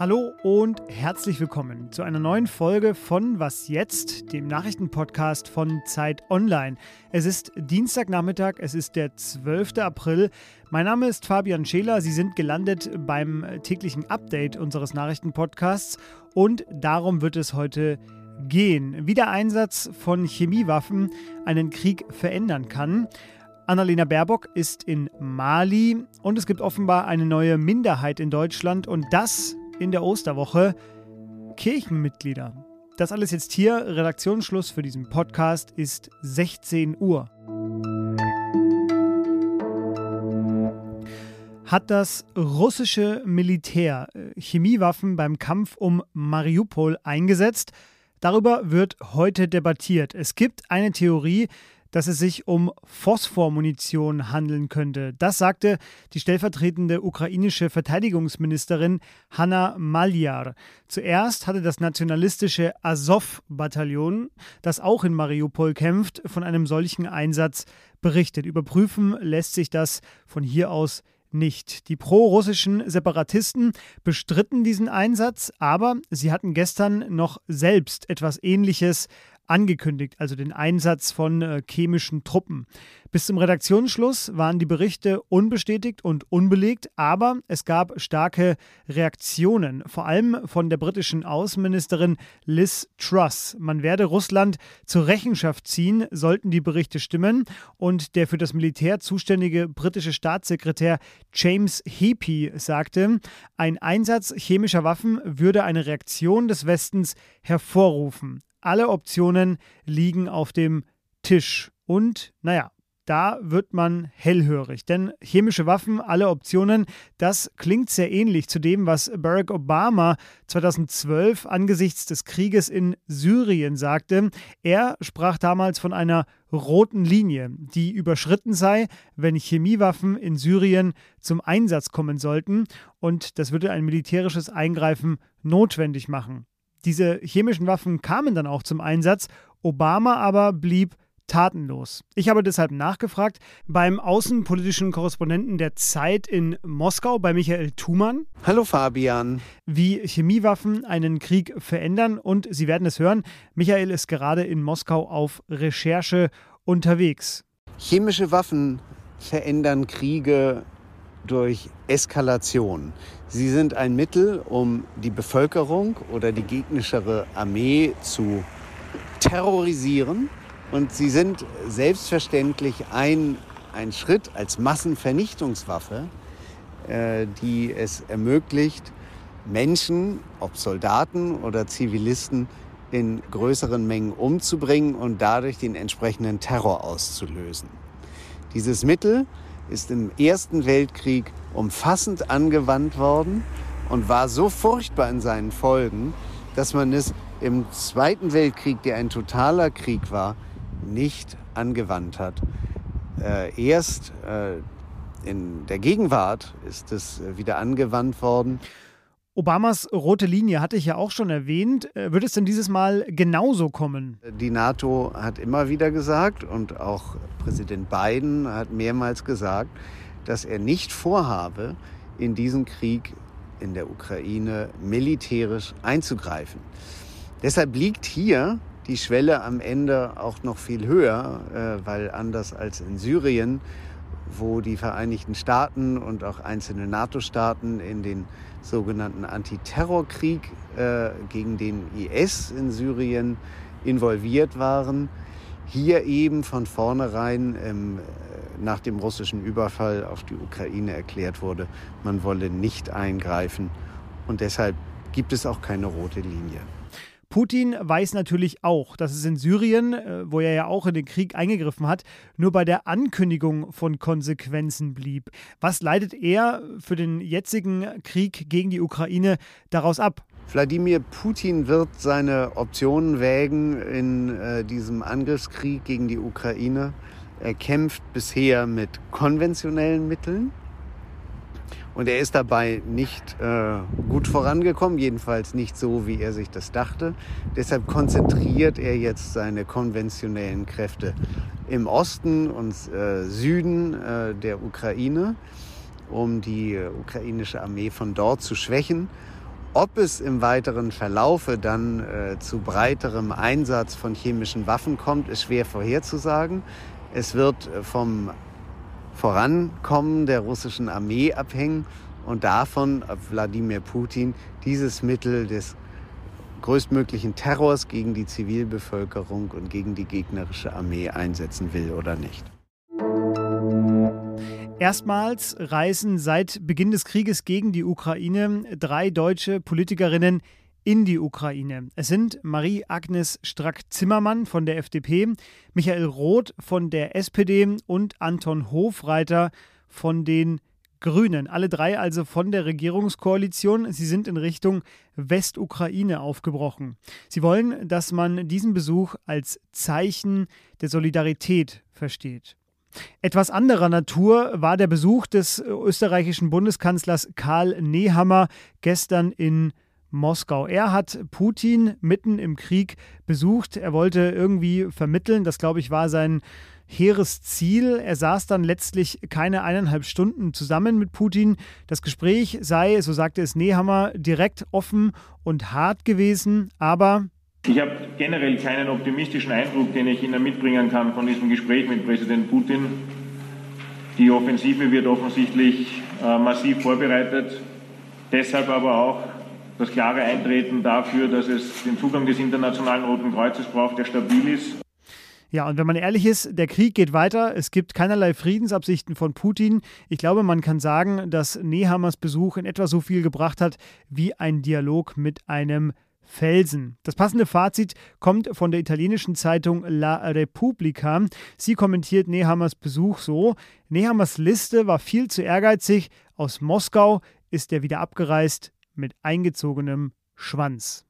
Hallo und herzlich willkommen zu einer neuen Folge von Was jetzt, dem Nachrichtenpodcast von Zeit Online. Es ist Dienstagnachmittag, es ist der 12. April. Mein Name ist Fabian Scheler. Sie sind gelandet beim täglichen Update unseres Nachrichtenpodcasts und darum wird es heute gehen, wie der Einsatz von Chemiewaffen einen Krieg verändern kann. Annalena Baerbock ist in Mali und es gibt offenbar eine neue Minderheit in Deutschland und das in der Osterwoche Kirchenmitglieder. Das alles jetzt hier. Redaktionsschluss für diesen Podcast ist 16 Uhr. Hat das russische Militär äh, Chemiewaffen beim Kampf um Mariupol eingesetzt? Darüber wird heute debattiert. Es gibt eine Theorie, dass es sich um Phosphormunition handeln könnte. Das sagte die stellvertretende ukrainische Verteidigungsministerin Hanna Malyar. Zuerst hatte das nationalistische Azov-Bataillon, das auch in Mariupol kämpft, von einem solchen Einsatz berichtet. Überprüfen lässt sich das von hier aus nicht. Die pro-russischen Separatisten bestritten diesen Einsatz, aber sie hatten gestern noch selbst etwas Ähnliches angekündigt, also den Einsatz von äh, chemischen Truppen. Bis zum Redaktionsschluss waren die Berichte unbestätigt und unbelegt, aber es gab starke Reaktionen, vor allem von der britischen Außenministerin Liz Truss. Man werde Russland zur Rechenschaft ziehen, sollten die Berichte stimmen. Und der für das Militär zuständige britische Staatssekretär James Heapy sagte, ein Einsatz chemischer Waffen würde eine Reaktion des Westens hervorrufen. Alle Optionen liegen auf dem Tisch. Und naja, da wird man hellhörig. Denn chemische Waffen, alle Optionen, das klingt sehr ähnlich zu dem, was Barack Obama 2012 angesichts des Krieges in Syrien sagte. Er sprach damals von einer roten Linie, die überschritten sei, wenn Chemiewaffen in Syrien zum Einsatz kommen sollten. Und das würde ein militärisches Eingreifen notwendig machen. Diese chemischen Waffen kamen dann auch zum Einsatz, Obama aber blieb tatenlos. Ich habe deshalb nachgefragt beim außenpolitischen Korrespondenten der Zeit in Moskau, bei Michael Thumann. Hallo Fabian. Wie Chemiewaffen einen Krieg verändern und Sie werden es hören, Michael ist gerade in Moskau auf Recherche unterwegs. Chemische Waffen verändern Kriege durch Eskalation. Sie sind ein Mittel, um die Bevölkerung oder die gegnerische Armee zu terrorisieren. Und sie sind selbstverständlich ein, ein Schritt als Massenvernichtungswaffe, äh, die es ermöglicht, Menschen, ob Soldaten oder Zivilisten, in größeren Mengen umzubringen und dadurch den entsprechenden Terror auszulösen. Dieses Mittel ist im Ersten Weltkrieg umfassend angewandt worden und war so furchtbar in seinen Folgen, dass man es im Zweiten Weltkrieg, der ein totaler Krieg war, nicht angewandt hat. Äh, erst äh, in der Gegenwart ist es wieder angewandt worden. Obamas rote Linie hatte ich ja auch schon erwähnt. Äh, wird es denn dieses Mal genauso kommen? Die NATO hat immer wieder gesagt und auch Präsident Biden hat mehrmals gesagt, dass er nicht vorhabe, in diesen Krieg in der Ukraine militärisch einzugreifen. Deshalb liegt hier die Schwelle am Ende auch noch viel höher, äh, weil anders als in Syrien, wo die Vereinigten Staaten und auch einzelne NATO-Staaten in den sogenannten Antiterrorkrieg äh, gegen den IS in Syrien involviert waren. Hier eben von vornherein ähm, nach dem russischen Überfall auf die Ukraine erklärt wurde, man wolle nicht eingreifen. Und deshalb gibt es auch keine rote Linie. Putin weiß natürlich auch, dass es in Syrien, äh, wo er ja auch in den Krieg eingegriffen hat, nur bei der Ankündigung von Konsequenzen blieb. Was leitet er für den jetzigen Krieg gegen die Ukraine daraus ab? Wladimir Putin wird seine Optionen wägen in äh, diesem Angriffskrieg gegen die Ukraine. Er kämpft bisher mit konventionellen Mitteln Und er ist dabei nicht äh, gut vorangekommen, jedenfalls nicht so, wie er sich das dachte. Deshalb konzentriert er jetzt seine konventionellen Kräfte im Osten und äh, Süden äh, der Ukraine, um die ukrainische Armee von dort zu schwächen. Ob es im weiteren Verlaufe dann äh, zu breiterem Einsatz von chemischen Waffen kommt, ist schwer vorherzusagen. Es wird äh, vom Vorankommen der russischen Armee abhängen und davon, ob Wladimir Putin dieses Mittel des größtmöglichen Terrors gegen die Zivilbevölkerung und gegen die gegnerische Armee einsetzen will oder nicht. Erstmals reisen seit Beginn des Krieges gegen die Ukraine drei deutsche Politikerinnen in die Ukraine. Es sind Marie-Agnes Strack-Zimmermann von der FDP, Michael Roth von der SPD und Anton Hofreiter von den Grünen. Alle drei also von der Regierungskoalition. Sie sind in Richtung Westukraine aufgebrochen. Sie wollen, dass man diesen Besuch als Zeichen der Solidarität versteht. Etwas anderer Natur war der Besuch des österreichischen Bundeskanzlers Karl Nehammer gestern in Moskau. Er hat Putin mitten im Krieg besucht. Er wollte irgendwie vermitteln, das glaube ich war sein hehres Ziel. Er saß dann letztlich keine eineinhalb Stunden zusammen mit Putin. Das Gespräch sei, so sagte es Nehammer, direkt offen und hart gewesen, aber ich habe generell keinen optimistischen Eindruck, den ich Ihnen mitbringen kann von diesem Gespräch mit Präsident Putin. Die Offensive wird offensichtlich äh, massiv vorbereitet. Deshalb aber auch das klare Eintreten dafür, dass es den Zugang des Internationalen Roten Kreuzes braucht, der stabil ist. Ja, und wenn man ehrlich ist, der Krieg geht weiter. Es gibt keinerlei Friedensabsichten von Putin. Ich glaube, man kann sagen, dass Nehammers Besuch in etwa so viel gebracht hat wie ein Dialog mit einem Felsen. Das passende Fazit kommt von der italienischen Zeitung La Repubblica. Sie kommentiert Nehammers Besuch so: Nehammers Liste war viel zu ehrgeizig. Aus Moskau ist er wieder abgereist mit eingezogenem Schwanz.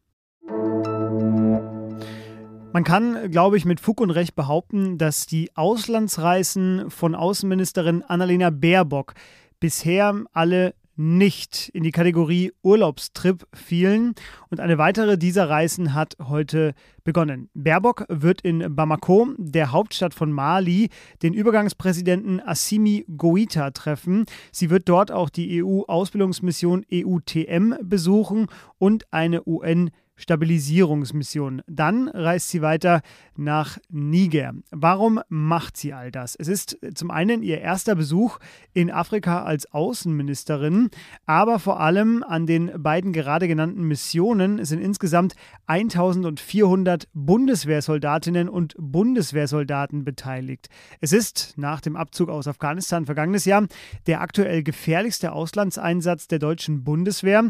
Man kann, glaube ich, mit Fug und Recht behaupten, dass die Auslandsreisen von Außenministerin Annalena Baerbock bisher alle nicht in die Kategorie Urlaubstrip fielen und eine weitere dieser Reisen hat heute begonnen. Baerbock wird in Bamako, der Hauptstadt von Mali, den Übergangspräsidenten Assimi Goita treffen. Sie wird dort auch die EU-Ausbildungsmission EUTM besuchen und eine UN- Stabilisierungsmission. Dann reist sie weiter nach Niger. Warum macht sie all das? Es ist zum einen ihr erster Besuch in Afrika als Außenministerin, aber vor allem an den beiden gerade genannten Missionen sind insgesamt 1400 Bundeswehrsoldatinnen und Bundeswehrsoldaten beteiligt. Es ist nach dem Abzug aus Afghanistan vergangenes Jahr der aktuell gefährlichste Auslandseinsatz der deutschen Bundeswehr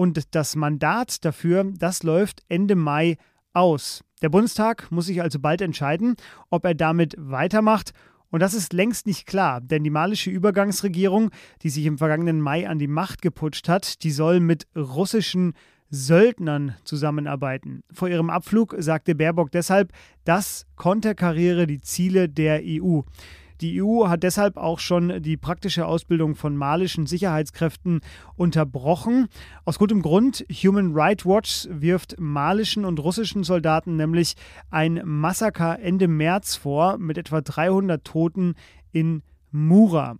und das Mandat dafür, das läuft Ende Mai aus. Der Bundestag muss sich also bald entscheiden, ob er damit weitermacht. Und das ist längst nicht klar, denn die malische Übergangsregierung, die sich im vergangenen Mai an die Macht geputscht hat, die soll mit russischen Söldnern zusammenarbeiten. Vor ihrem Abflug sagte Baerbock deshalb, das konterkariere die Ziele der EU. Die EU hat deshalb auch schon die praktische Ausbildung von malischen Sicherheitskräften unterbrochen. Aus gutem Grund. Human Rights Watch wirft malischen und russischen Soldaten nämlich ein Massaker Ende März vor mit etwa 300 Toten in Mura.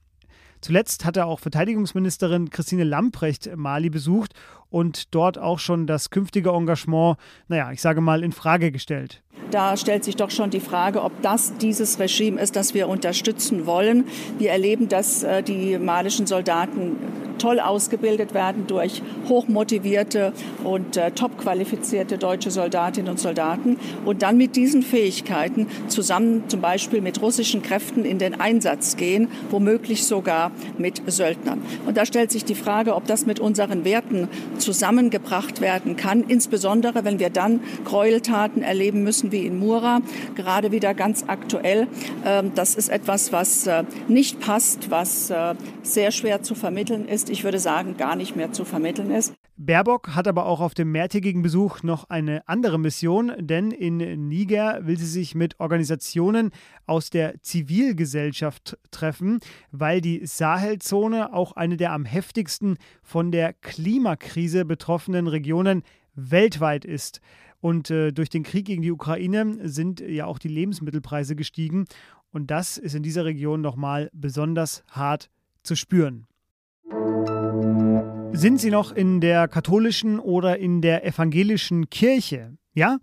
Zuletzt hatte auch Verteidigungsministerin Christine Lamprecht Mali besucht und dort auch schon das künftige Engagement, naja, ich sage mal, in Frage gestellt. Da stellt sich doch schon die Frage, ob das dieses Regime ist, das wir unterstützen wollen. Wir erleben, dass äh, die malischen Soldaten toll ausgebildet werden durch hochmotivierte und äh, top qualifizierte deutsche Soldatinnen und Soldaten und dann mit diesen Fähigkeiten zusammen zum Beispiel mit russischen Kräften in den Einsatz gehen, womöglich sogar mit Söldnern. Und da stellt sich die Frage, ob das mit unseren Werten zusammengebracht werden kann, insbesondere wenn wir dann Gräueltaten erleben müssen wie in Mura, gerade wieder ganz aktuell. Ähm, das ist etwas, was äh, nicht passt, was äh, sehr schwer zu vermitteln ist. Ich würde sagen, gar nicht mehr zu vermitteln ist. Baerbock hat aber auch auf dem mehrtägigen Besuch noch eine andere Mission, denn in Niger will sie sich mit Organisationen aus der Zivilgesellschaft treffen, weil die Sahelzone auch eine der am heftigsten von der Klimakrise betroffenen Regionen weltweit ist. Und äh, durch den Krieg gegen die Ukraine sind ja auch die Lebensmittelpreise gestiegen. Und das ist in dieser Region nochmal besonders hart zu spüren. Sind Sie noch in der katholischen oder in der evangelischen Kirche? Ja?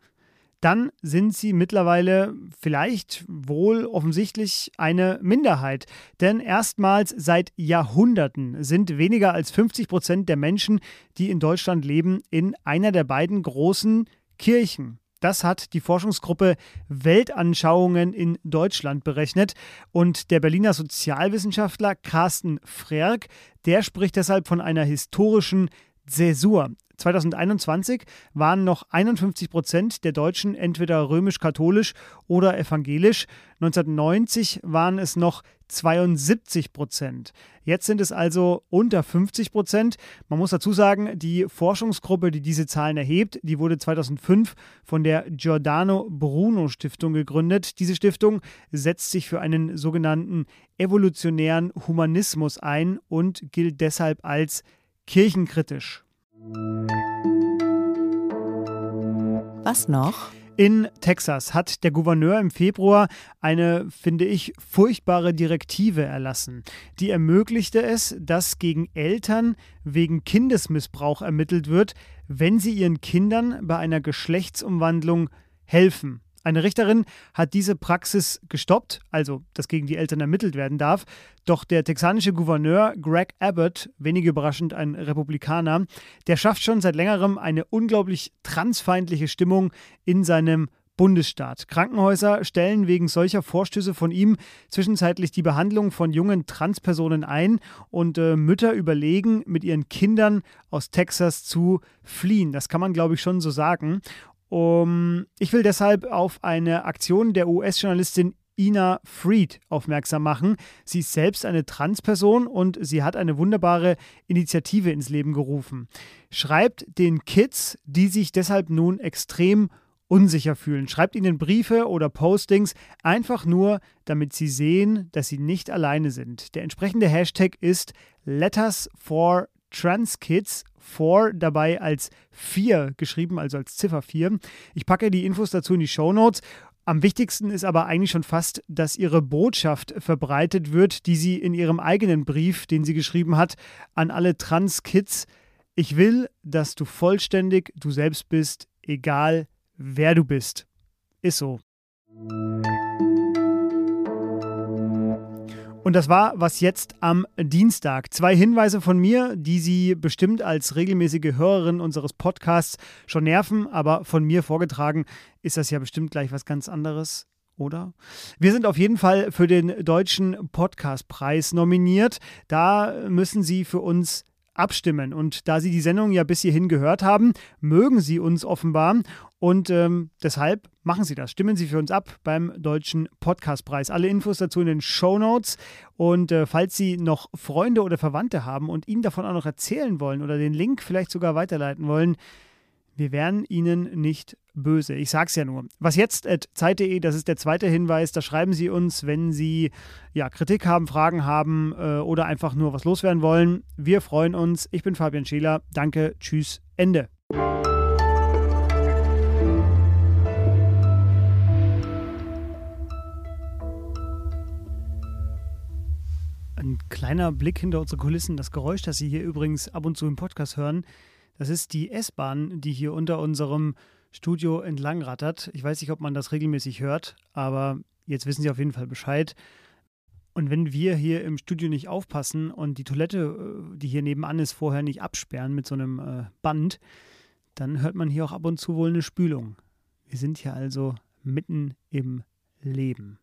Dann sind Sie mittlerweile vielleicht wohl offensichtlich eine Minderheit. Denn erstmals seit Jahrhunderten sind weniger als 50 Prozent der Menschen, die in Deutschland leben, in einer der beiden großen Kirchen. Das hat die Forschungsgruppe Weltanschauungen in Deutschland berechnet. Und der Berliner Sozialwissenschaftler Carsten Frerk, der spricht deshalb von einer historischen Zäsur. 2021 waren noch 51 Prozent der Deutschen entweder römisch-katholisch oder evangelisch. 1990 waren es noch 72 Prozent. Jetzt sind es also unter 50 Prozent. Man muss dazu sagen, die Forschungsgruppe, die diese Zahlen erhebt, die wurde 2005 von der Giordano Bruno Stiftung gegründet. Diese Stiftung setzt sich für einen sogenannten evolutionären Humanismus ein und gilt deshalb als kirchenkritisch. Was noch? In Texas hat der Gouverneur im Februar eine, finde ich, furchtbare Direktive erlassen. Die ermöglichte es, dass gegen Eltern wegen Kindesmissbrauch ermittelt wird, wenn sie ihren Kindern bei einer Geschlechtsumwandlung helfen. Eine Richterin hat diese Praxis gestoppt, also dass gegen die Eltern ermittelt werden darf. Doch der texanische Gouverneur Greg Abbott, wenig überraschend ein Republikaner, der schafft schon seit längerem eine unglaublich transfeindliche Stimmung in seinem Bundesstaat. Krankenhäuser stellen wegen solcher Vorstöße von ihm zwischenzeitlich die Behandlung von jungen Transpersonen ein und äh, Mütter überlegen, mit ihren Kindern aus Texas zu fliehen. Das kann man, glaube ich, schon so sagen. Um, ich will deshalb auf eine Aktion der US-Journalistin Ina Fried aufmerksam machen. Sie ist selbst eine Transperson und sie hat eine wunderbare Initiative ins Leben gerufen. Schreibt den Kids, die sich deshalb nun extrem unsicher fühlen. Schreibt ihnen Briefe oder Postings einfach nur, damit sie sehen, dass sie nicht alleine sind. Der entsprechende Hashtag ist Letters for Trans Kids 4 dabei als 4 geschrieben, also als Ziffer 4. Ich packe die Infos dazu in die Show Notes. Am wichtigsten ist aber eigentlich schon fast, dass ihre Botschaft verbreitet wird, die sie in ihrem eigenen Brief, den sie geschrieben hat, an alle Trans-Kids. Ich will, dass du vollständig du selbst bist, egal wer du bist. Ist so. Und das war was jetzt am Dienstag. Zwei Hinweise von mir, die Sie bestimmt als regelmäßige Hörerin unseres Podcasts schon nerven, aber von mir vorgetragen ist das ja bestimmt gleich was ganz anderes oder? Wir sind auf jeden Fall für den Deutschen Podcastpreis nominiert. Da müssen Sie für uns abstimmen. Und da Sie die Sendung ja bis hierhin gehört haben, mögen Sie uns offenbar. Und ähm, deshalb machen Sie das. Stimmen Sie für uns ab beim Deutschen Podcastpreis. Alle Infos dazu in den Show Notes. Und äh, falls Sie noch Freunde oder Verwandte haben und Ihnen davon auch noch erzählen wollen oder den Link vielleicht sogar weiterleiten wollen, wir wären Ihnen nicht böse. Ich sag's ja nur. Was jetzt Zeit.de, das ist der zweite Hinweis. Da schreiben Sie uns, wenn Sie ja, Kritik haben, Fragen haben äh, oder einfach nur was loswerden wollen. Wir freuen uns. Ich bin Fabian Scheler. Danke. Tschüss. Ende. Ein kleiner Blick hinter unsere Kulissen. Das Geräusch, das Sie hier übrigens ab und zu im Podcast hören, das ist die S-Bahn, die hier unter unserem Studio entlang rattert. Ich weiß nicht, ob man das regelmäßig hört, aber jetzt wissen Sie auf jeden Fall Bescheid. Und wenn wir hier im Studio nicht aufpassen und die Toilette, äh, die hier nebenan ist, vorher nicht absperren mit so einem äh, Band, dann hört man hier auch ab und zu wohl eine Spülung. Wir sind hier also mitten im Leben.